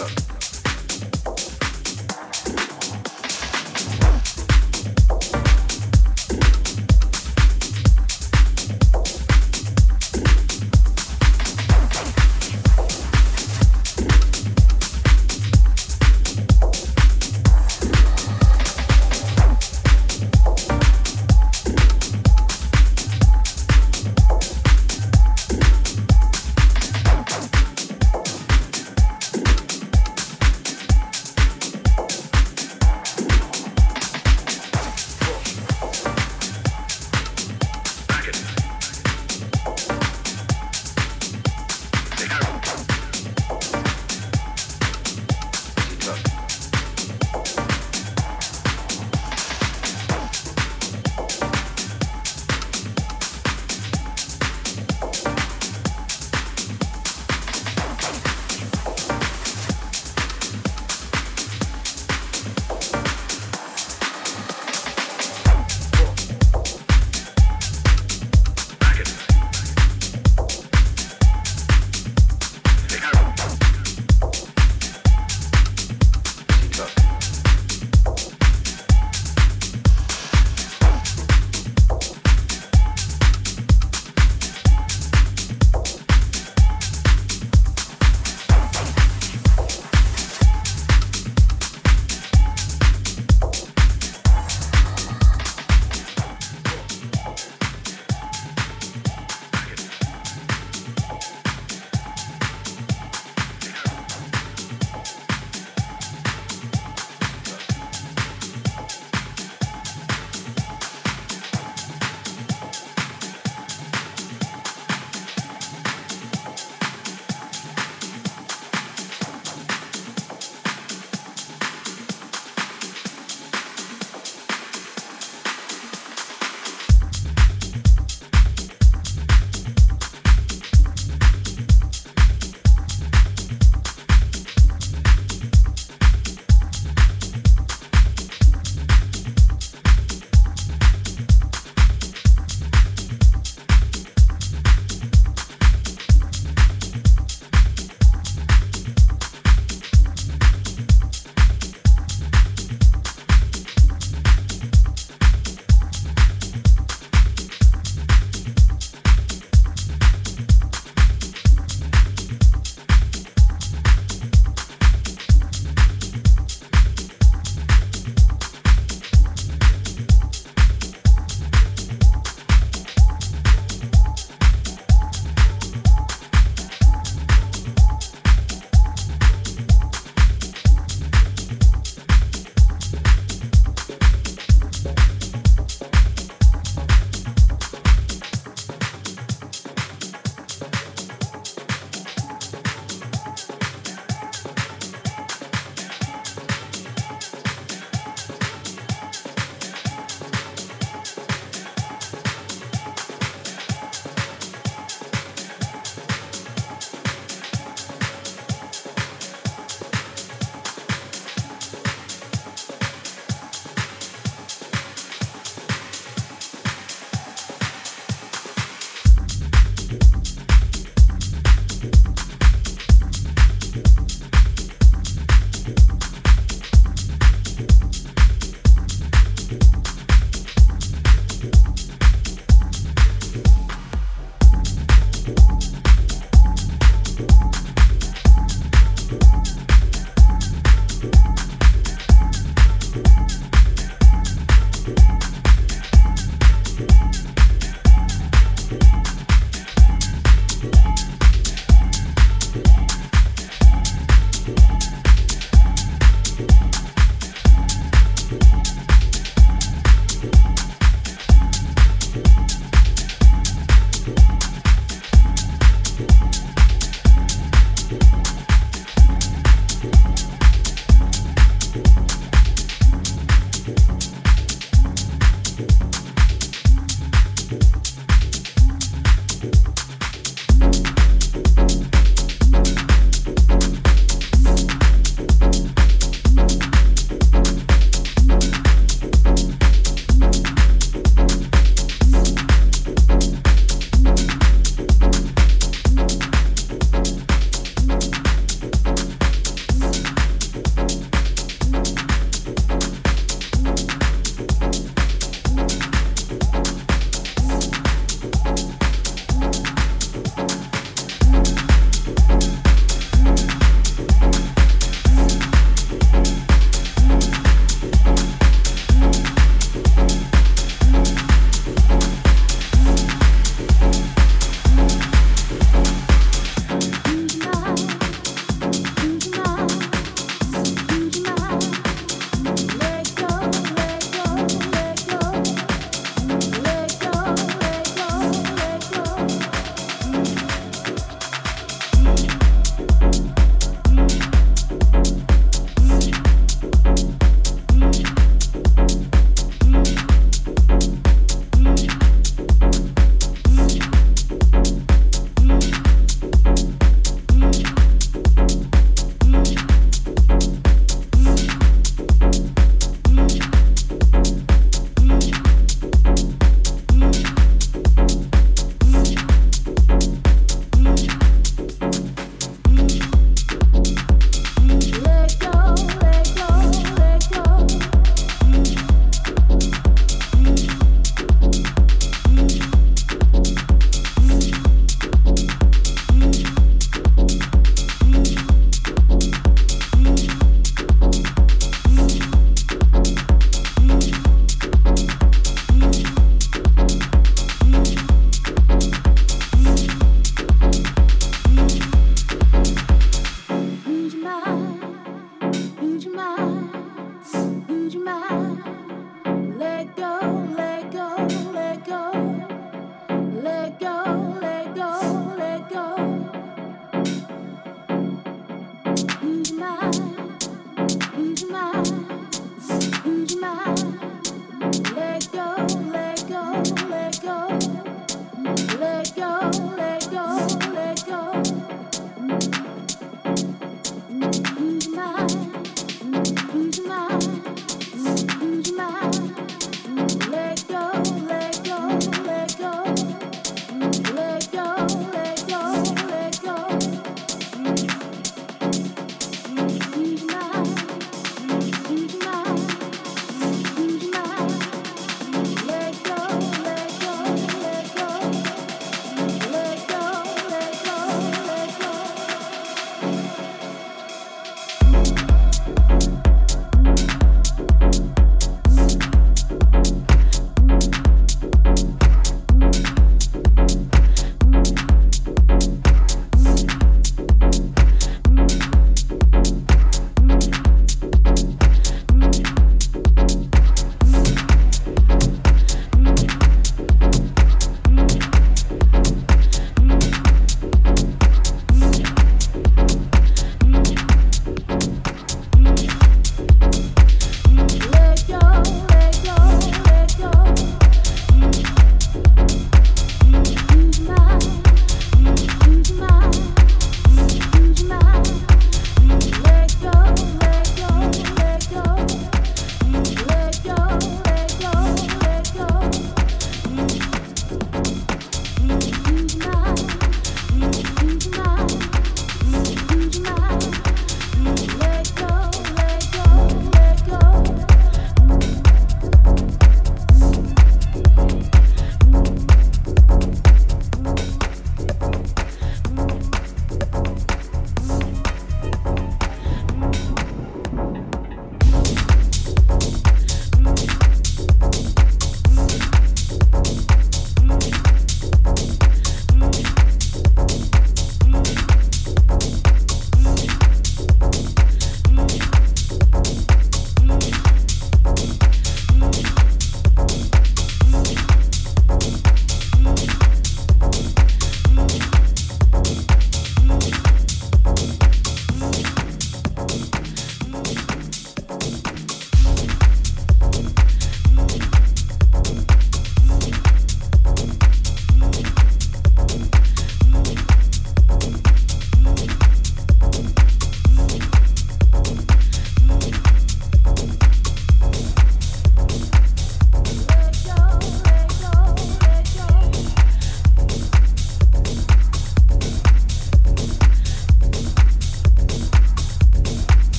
up.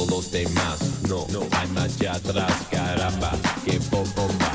Todos los demás. No, no hay marcha atrás. Caramba, que bomba. No,